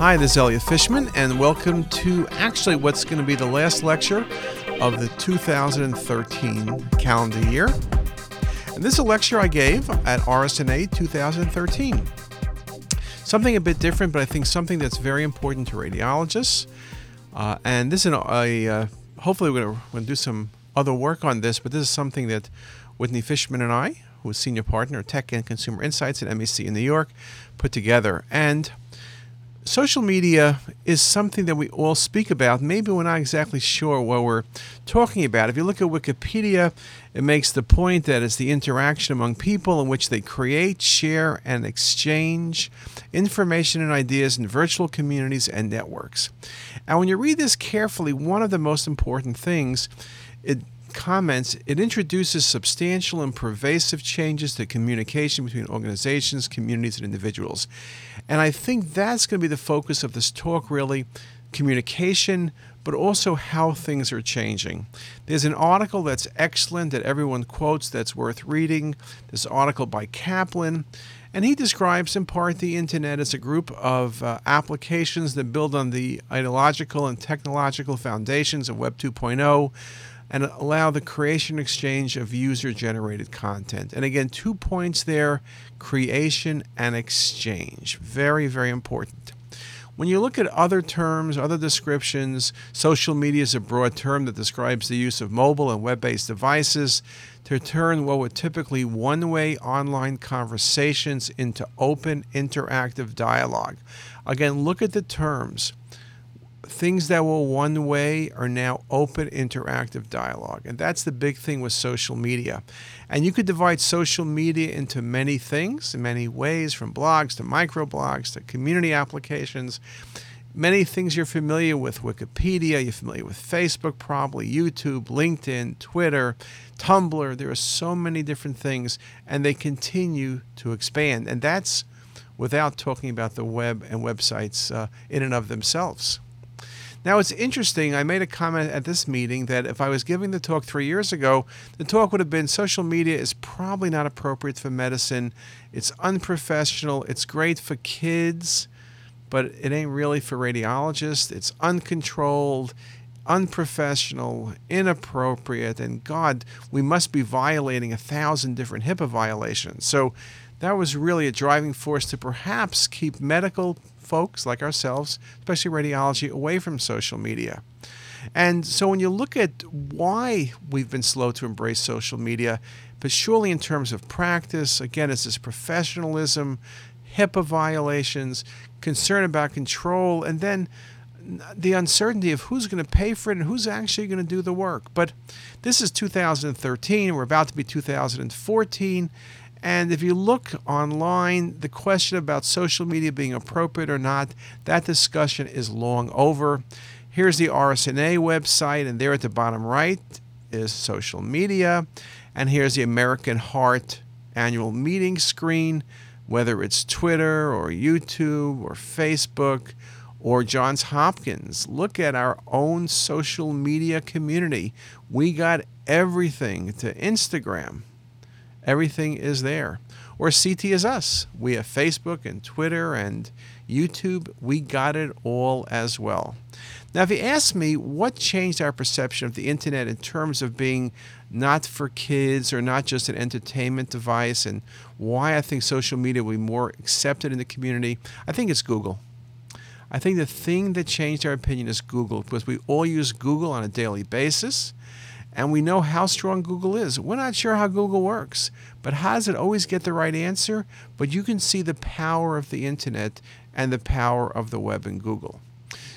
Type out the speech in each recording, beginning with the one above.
Hi, this is Elliot Fishman, and welcome to actually what's going to be the last lecture of the 2013 calendar year. And this is a lecture I gave at RSNA 2013. Something a bit different, but I think something that's very important to radiologists. Uh, and this is a, uh, hopefully we're going to do some other work on this, but this is something that Whitney Fishman and I, who is senior partner at Tech and Consumer Insights at MEC in New York, put together. And social media is something that we all speak about. Maybe we're not exactly sure what we're talking about. If you look at Wikipedia, it makes the point that it's the interaction among people in which they create, share, and exchange information and ideas in virtual communities and networks. And when you read this carefully, one of the most important things it comments, it introduces substantial and pervasive changes to communication between organizations, communities, and individuals. And I think that's going to be the focus of this talk, really communication, but also how things are changing. There's an article that's excellent that everyone quotes that's worth reading. This article by Kaplan. And he describes in part the internet as a group of uh, applications that build on the ideological and technological foundations of Web 2.0 and allow the creation exchange of user generated content. And again, two points there creation and exchange. Very, very important. When you look at other terms, other descriptions, social media is a broad term that describes the use of mobile and web based devices to turn what were typically one way online conversations into open, interactive dialogue. Again, look at the terms things that were one way are now open interactive dialogue. And that's the big thing with social media. And you could divide social media into many things, in many ways, from blogs to microblogs to community applications. Many things you're familiar with Wikipedia, you're familiar with Facebook, probably YouTube, LinkedIn, Twitter, Tumblr. There are so many different things, and they continue to expand. And that's without talking about the web and websites uh, in and of themselves. Now, it's interesting. I made a comment at this meeting that if I was giving the talk three years ago, the talk would have been social media is probably not appropriate for medicine. It's unprofessional. It's great for kids, but it ain't really for radiologists. It's uncontrolled, unprofessional, inappropriate, and God, we must be violating a thousand different HIPAA violations. So that was really a driving force to perhaps keep medical folks like ourselves, especially radiology, away from social media. And so when you look at why we've been slow to embrace social media, but surely in terms of practice, again, it's this professionalism, HIPAA violations, concern about control, and then the uncertainty of who's going to pay for it and who's actually going to do the work. But this is 2013, we're about to be 2014, and if you look online, the question about social media being appropriate or not, that discussion is long over. Here's the RSNA website, and there at the bottom right is social media. And here's the American Heart annual meeting screen, whether it's Twitter or YouTube or Facebook or Johns Hopkins. Look at our own social media community. We got everything to Instagram Everything is there. Or CT is us. We have Facebook and Twitter and YouTube. We got it all as well. Now, if you ask me what changed our perception of the internet in terms of being not for kids or not just an entertainment device and why I think social media will be more accepted in the community, I think it's Google. I think the thing that changed our opinion is Google because we all use Google on a daily basis and we know how strong Google is. We're not sure how Google works, but how does it always get the right answer? But you can see the power of the internet and the power of the web and Google.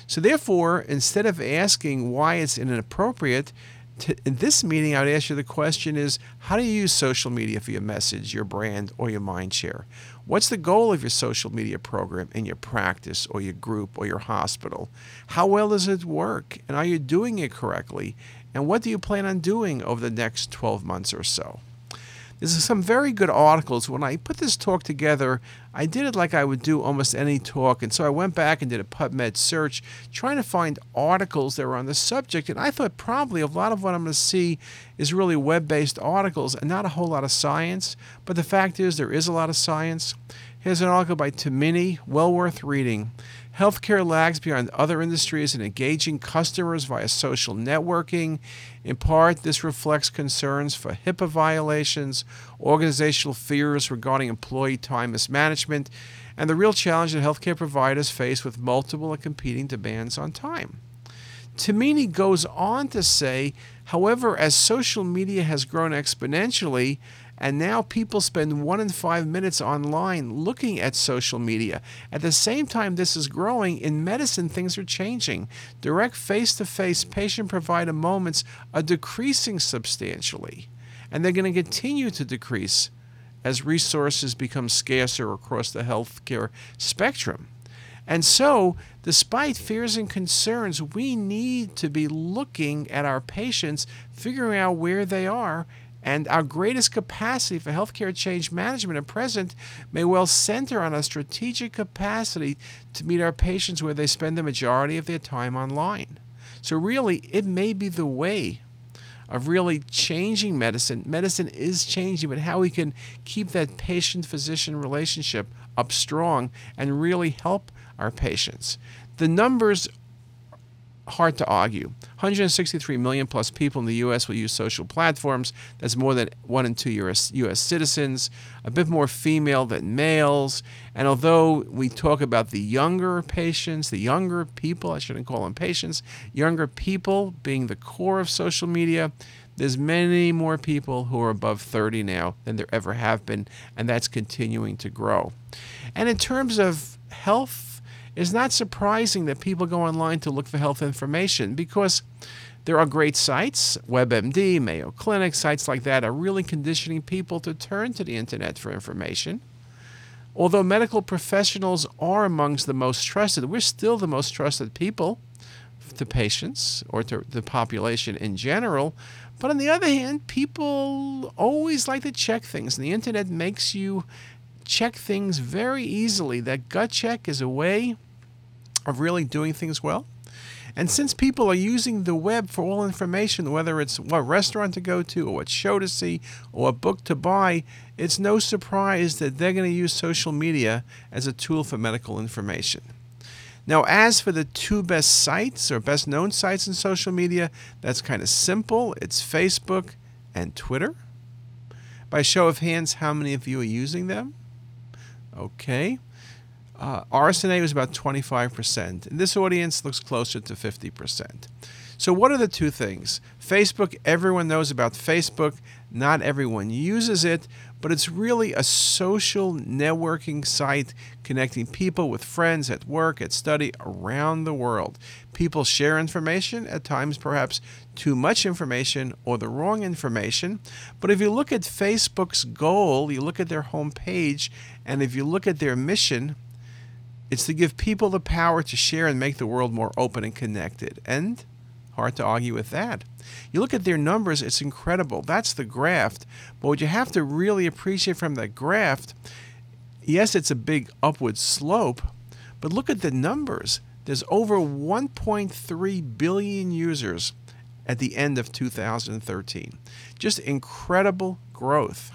So, therefore, instead of asking why it's inappropriate, to, in this meeting, I would ask you the question is how do you use social media for your message, your brand, or your mind share? What's the goal of your social media program in your practice or your group or your hospital? How well does it work? And are you doing it correctly? And what do you plan on doing over the next 12 months or so? There's some very good articles. When I put this talk together, I did it like I would do almost any talk. And so I went back and did a PubMed search trying to find articles that were on the subject. And I thought probably a lot of what I'm going to see is really web based articles and not a whole lot of science. But the fact is, there is a lot of science. Here's an article by Timimi, well worth reading. Healthcare lags behind other industries in engaging customers via social networking. In part, this reflects concerns for HIPAA violations, organizational fears regarding employee time mismanagement, and the real challenge that healthcare providers face with multiple and competing demands on time. Timimi goes on to say, however, as social media has grown exponentially, and now people spend one in five minutes online looking at social media. At the same time, this is growing. In medicine, things are changing. Direct face to face patient provider moments are decreasing substantially, and they're going to continue to decrease as resources become scarcer across the healthcare spectrum. And so, despite fears and concerns, we need to be looking at our patients, figuring out where they are, and our greatest capacity for healthcare change management at present may well center on a strategic capacity to meet our patients where they spend the majority of their time online. So, really, it may be the way of really changing medicine. Medicine is changing, but how we can keep that patient physician relationship up strong and really help our patients. The numbers hard to argue. 163 million plus people in the U.S. will use social platforms. That's more than one in two US, U.S. citizens, a bit more female than males. And although we talk about the younger patients, the younger people, I shouldn't call them patients, younger people being the core of social media, there's many more people who are above 30 now than there ever have been, and that's continuing to grow. And in terms of health, it's not surprising that people go online to look for health information because there are great sites, WebMD, Mayo Clinic, sites like that are really conditioning people to turn to the internet for information. Although medical professionals are amongst the most trusted, we're still the most trusted people to patients or to the population in general. But on the other hand, people always like to check things, and the internet makes you check things very easily. That gut check is a way of really doing things well. And since people are using the web for all information, whether it's what restaurant to go to, or what show to see, or what book to buy, it's no surprise that they're going to use social media as a tool for medical information. Now, as for the two best sites or best known sites in social media, that's kind of simple. It's Facebook and Twitter. By show of hands, how many of you are using them? Okay. Uh, RSNA was about 25%. And this audience looks closer to 50%. So, what are the two things? Facebook, everyone knows about Facebook. Not everyone uses it, but it's really a social networking site connecting people with friends at work, at study, around the world. People share information, at times perhaps too much information or the wrong information. But if you look at Facebook's goal, you look at their homepage, and if you look at their mission, it's to give people the power to share and make the world more open and connected. And hard to argue with that. You look at their numbers, it's incredible. That's the graft. But what you have to really appreciate from that graft, yes, it's a big upward slope, but look at the numbers. There's over 1.3 billion users at the end of 2013. Just incredible growth.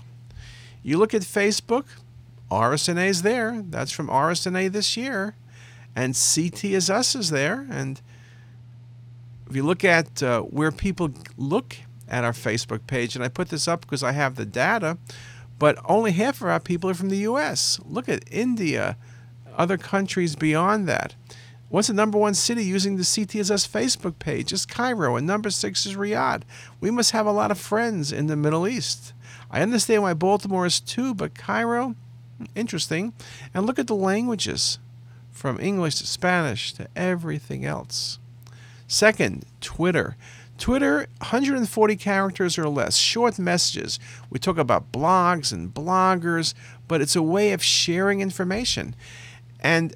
You look at Facebook, RSNA is there. That's from RSNA this year. And CT is is there. And if you look at uh, where people look at our Facebook page, and I put this up because I have the data, but only half of our people are from the US. Look at India, other countries beyond that. What's the number one city using the CTSS Facebook page? It's Cairo, and number six is Riyadh. We must have a lot of friends in the Middle East. I understand why Baltimore is two, but Cairo, Interesting. And look at the languages from English to Spanish to everything else. Second, Twitter. Twitter, 140 characters or less, short messages. We talk about blogs and bloggers, but it's a way of sharing information. And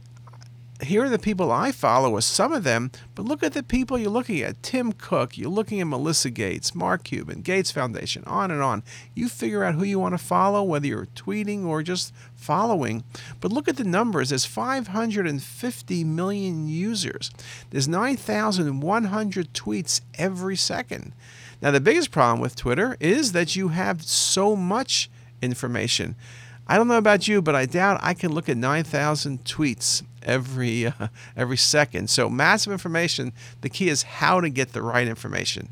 here are the people I follow, as some of them, but look at the people you're looking at. Tim Cook, you're looking at Melissa Gates, Mark Cuban, Gates Foundation, on and on. You figure out who you want to follow, whether you're tweeting or just following. But look at the numbers. There's 550 million users. There's 9,100 tweets every second. Now, the biggest problem with Twitter is that you have so much information. I don't know about you, but I doubt I can look at 9,000 tweets every uh, every second. So massive information. The key is how to get the right information.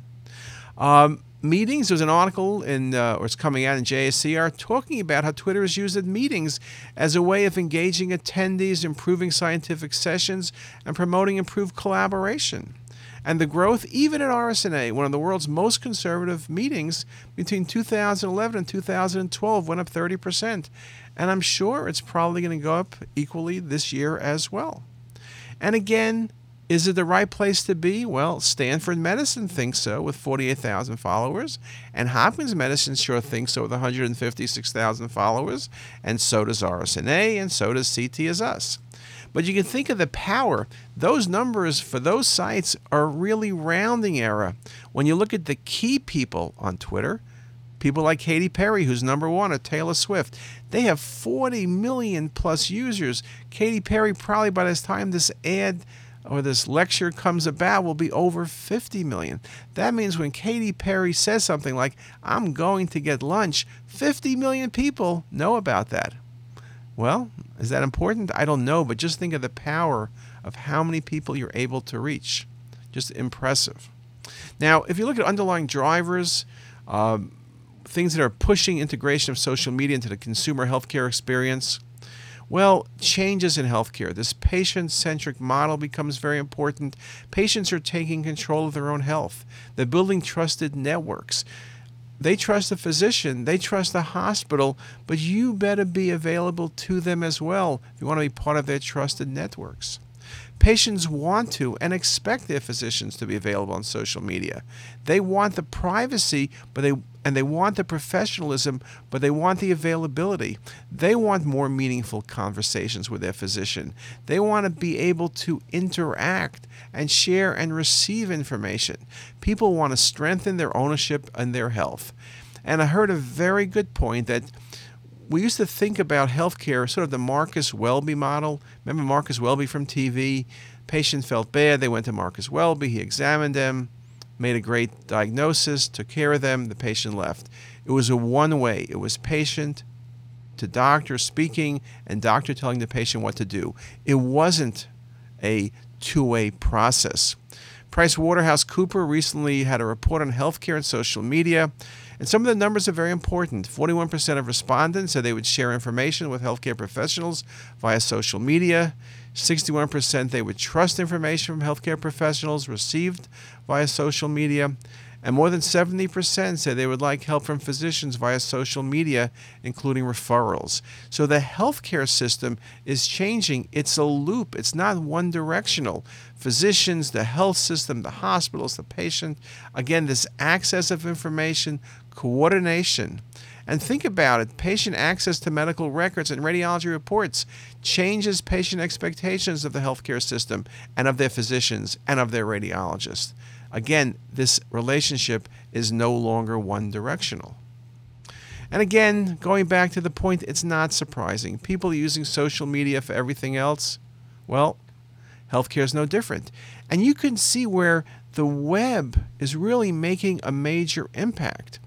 Um, meetings. There's an article in, uh, or it's coming out in JACR talking about how Twitter is used at meetings as a way of engaging attendees, improving scientific sessions, and promoting improved collaboration. And the growth, even at RSNA, one of the world's most conservative meetings between 2011 and 2012, went up 30%. And I'm sure it's probably going to go up equally this year as well. And again, is it the right place to be? Well, Stanford Medicine thinks so with 48,000 followers, and Hopkins Medicine sure thinks so with 156,000 followers, and so does RSNA, and so does CT as us. But you can think of the power. Those numbers for those sites are really rounding error. When you look at the key people on Twitter, people like Katy Perry, who's number one, or Taylor Swift, they have 40 million plus users. Katy Perry, probably by this time this ad or this lecture comes about will be over 50 million. That means when Katy Perry says something like, I'm going to get lunch, 50 million people know about that. Well, is that important? I don't know, but just think of the power of how many people you're able to reach. Just impressive. Now, if you look at underlying drivers, um, things that are pushing integration of social media into the consumer healthcare experience, well, changes in healthcare. This patient centric model becomes very important. Patients are taking control of their own health, they're building trusted networks. They trust the physician, they trust the hospital, but you better be available to them as well if you want to be part of their trusted networks. Patients want to and expect their physicians to be available on social media. They want the privacy, but they and they want the professionalism, but they want the availability. They want more meaningful conversations with their physician. They want to be able to interact and share and receive information. People want to strengthen their ownership and their health. And I heard a very good point that we used to think about healthcare sort of the Marcus Welby model. Remember Marcus Welby from TV? Patient felt bad. They went to Marcus Welby. He examined them, made a great diagnosis, took care of them. The patient left. It was a one way. It was patient to doctor speaking and doctor telling the patient what to do. It wasn't a two way process. Price Waterhouse Cooper recently had a report on healthcare and social media. And some of the numbers are very important. 41% of respondents said they would share information with healthcare professionals via social media. 61% they would trust information from healthcare professionals received via social media. And more than 70% said they would like help from physicians via social media, including referrals. So the healthcare system is changing. It's a loop, it's not one directional. Physicians, the health system, the hospitals, the patient. Again, this access of information, coordination. And think about it patient access to medical records and radiology reports changes patient expectations of the healthcare system and of their physicians and of their radiologists. Again, this relationship is no longer one directional. And again, going back to the point, it's not surprising. People using social media for everything else, well, healthcare is no different. And you can see where the web is really making a major impact.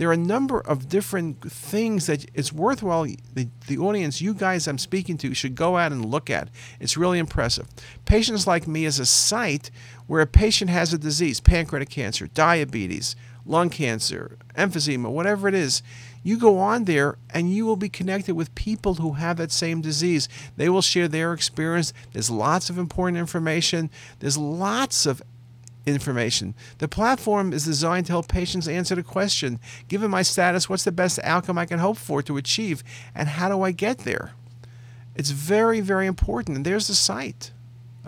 There are a number of different things that it's worthwhile the, the audience, you guys I'm speaking to, should go out and look at. It's really impressive. Patients Like Me is a site where a patient has a disease, pancreatic cancer, diabetes, lung cancer, emphysema, whatever it is, you go on there and you will be connected with people who have that same disease. They will share their experience. There's lots of important information. There's lots of information. The platform is designed to help patients answer the question given my status, what's the best outcome I can hope for to achieve, and how do I get there? It's very, very important. And there's the site.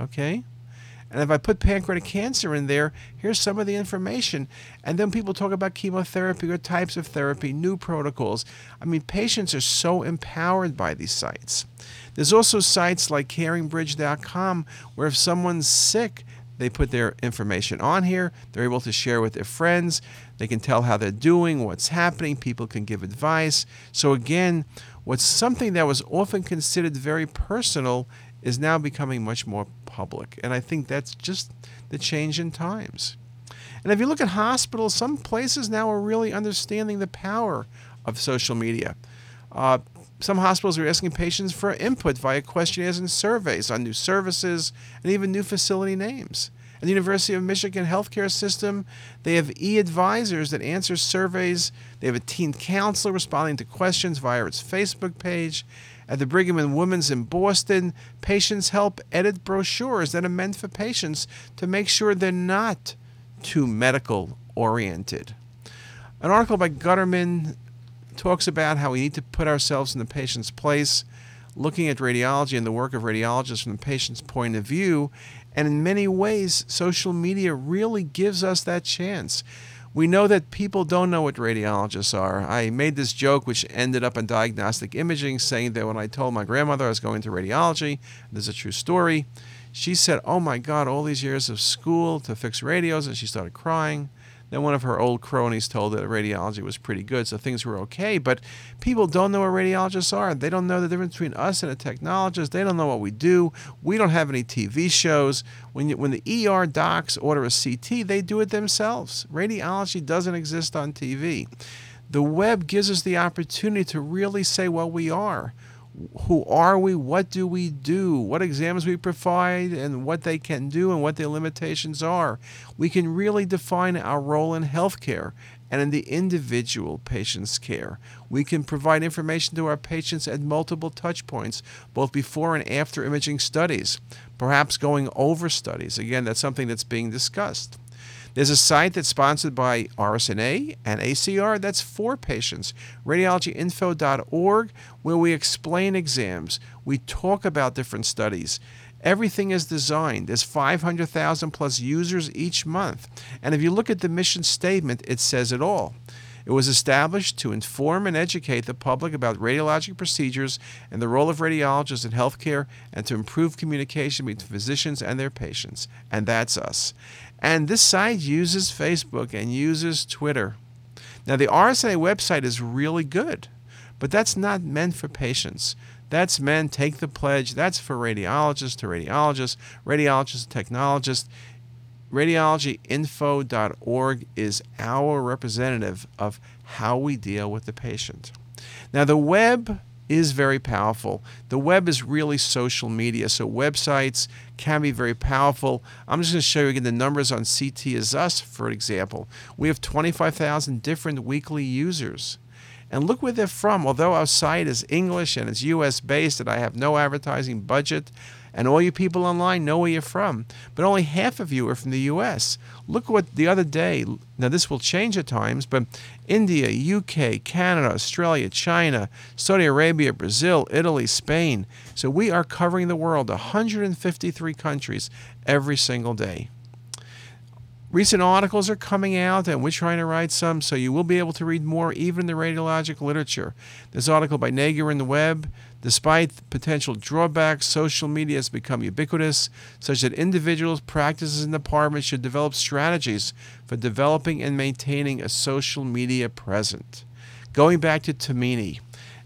Okay? And if I put pancreatic cancer in there, here's some of the information. And then people talk about chemotherapy or types of therapy, new protocols. I mean, patients are so empowered by these sites. There's also sites like caringbridge.com where if someone's sick, they put their information on here. They're able to share with their friends. They can tell how they're doing, what's happening. People can give advice. So, again, what's something that was often considered very personal is now becoming much more public. And I think that's just the change in times. And if you look at hospitals, some places now are really understanding the power of social media. Uh, some hospitals are asking patients for input via questionnaires and surveys on new services and even new facility names. At the University of Michigan Healthcare System, they have e advisors that answer surveys. They have a teen counselor responding to questions via its Facebook page. At the Brigham and Women's in Boston, patients help edit brochures that are meant for patients to make sure they're not too medical oriented. An article by Gutterman talks about how we need to put ourselves in the patient's place, looking at radiology and the work of radiologists from the patient's point of view. And in many ways, social media really gives us that chance. We know that people don't know what radiologists are. I made this joke, which ended up in diagnostic imaging, saying that when I told my grandmother I was going to radiology, this is a true story, she said, Oh my God, all these years of school to fix radios, and she started crying. Then one of her old cronies told her that radiology was pretty good, so things were okay. But people don't know what radiologists are. They don't know the difference between us and a technologist. They don't know what we do. We don't have any TV shows. When, you, when the ER docs order a CT, they do it themselves. Radiology doesn't exist on TV. The web gives us the opportunity to really say what we are who are we? What do we do? What exams we provide and what they can do and what their limitations are. We can really define our role in healthcare and in the individual patient's care. We can provide information to our patients at multiple touch points, both before and after imaging studies, perhaps going over studies. Again, that's something that's being discussed. There's a site that's sponsored by RSNA and ACR that's for patients, radiologyinfo.org, where we explain exams. We talk about different studies. Everything is designed. There's 500,000 plus users each month. And if you look at the mission statement, it says it all. It was established to inform and educate the public about radiologic procedures and the role of radiologists in healthcare and to improve communication between physicians and their patients. And that's us. And this site uses Facebook and uses Twitter. Now, the RSNA website is really good, but that's not meant for patients. That's meant, take the pledge, that's for radiologists to radiologists, radiologists to technologists. Radiologyinfo.org is our representative of how we deal with the patient. Now, the web is very powerful. The web is really social media, so websites can be very powerful. I'm just going to show you again the numbers on CT is Us, for example. We have 25,000 different weekly users. And look where they're from. Although our site is English and it's US based and I have no advertising budget, and all you people online know where you're from, but only half of you are from the US. Look what the other day, now this will change at times, but India, UK, Canada, Australia, China, Saudi Arabia, Brazil, Italy, Spain. So we are covering the world, 153 countries every single day. Recent articles are coming out, and we're trying to write some, so you will be able to read more, even in the radiologic literature. This article by Nager in the web. Despite potential drawbacks, social media has become ubiquitous, such that individuals, practices, and departments should develop strategies for developing and maintaining a social media presence. Going back to Timimi,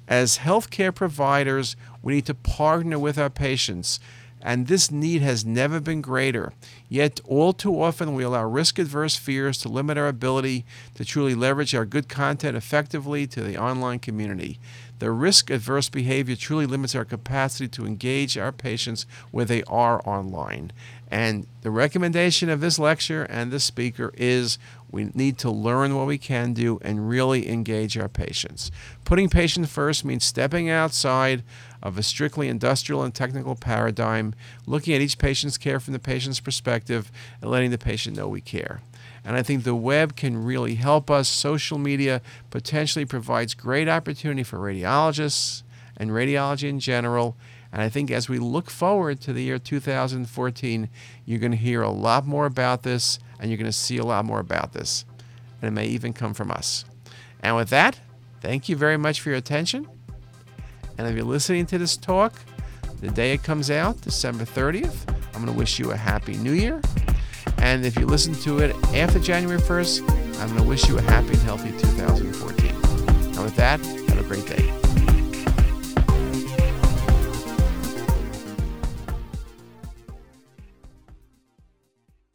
as healthcare providers, we need to partner with our patients and this need has never been greater. Yet, all too often, we allow risk adverse fears to limit our ability to truly leverage our good content effectively to the online community. The risk adverse behavior truly limits our capacity to engage our patients where they are online. And the recommendation of this lecture and this speaker is we need to learn what we can do and really engage our patients. Putting patients first means stepping outside of a strictly industrial and technical paradigm, looking at each patient's care from the patient's perspective, and letting the patient know we care. And I think the web can really help us. Social media potentially provides great opportunity for radiologists and radiology in general. And I think as we look forward to the year 2014, you're going to hear a lot more about this and you're going to see a lot more about this. And it may even come from us. And with that, thank you very much for your attention. And if you're listening to this talk, the day it comes out, December 30th, I'm going to wish you a happy new year. And if you listen to it after January 1st, I'm going to wish you a happy and healthy 2014. And with that, have a great day.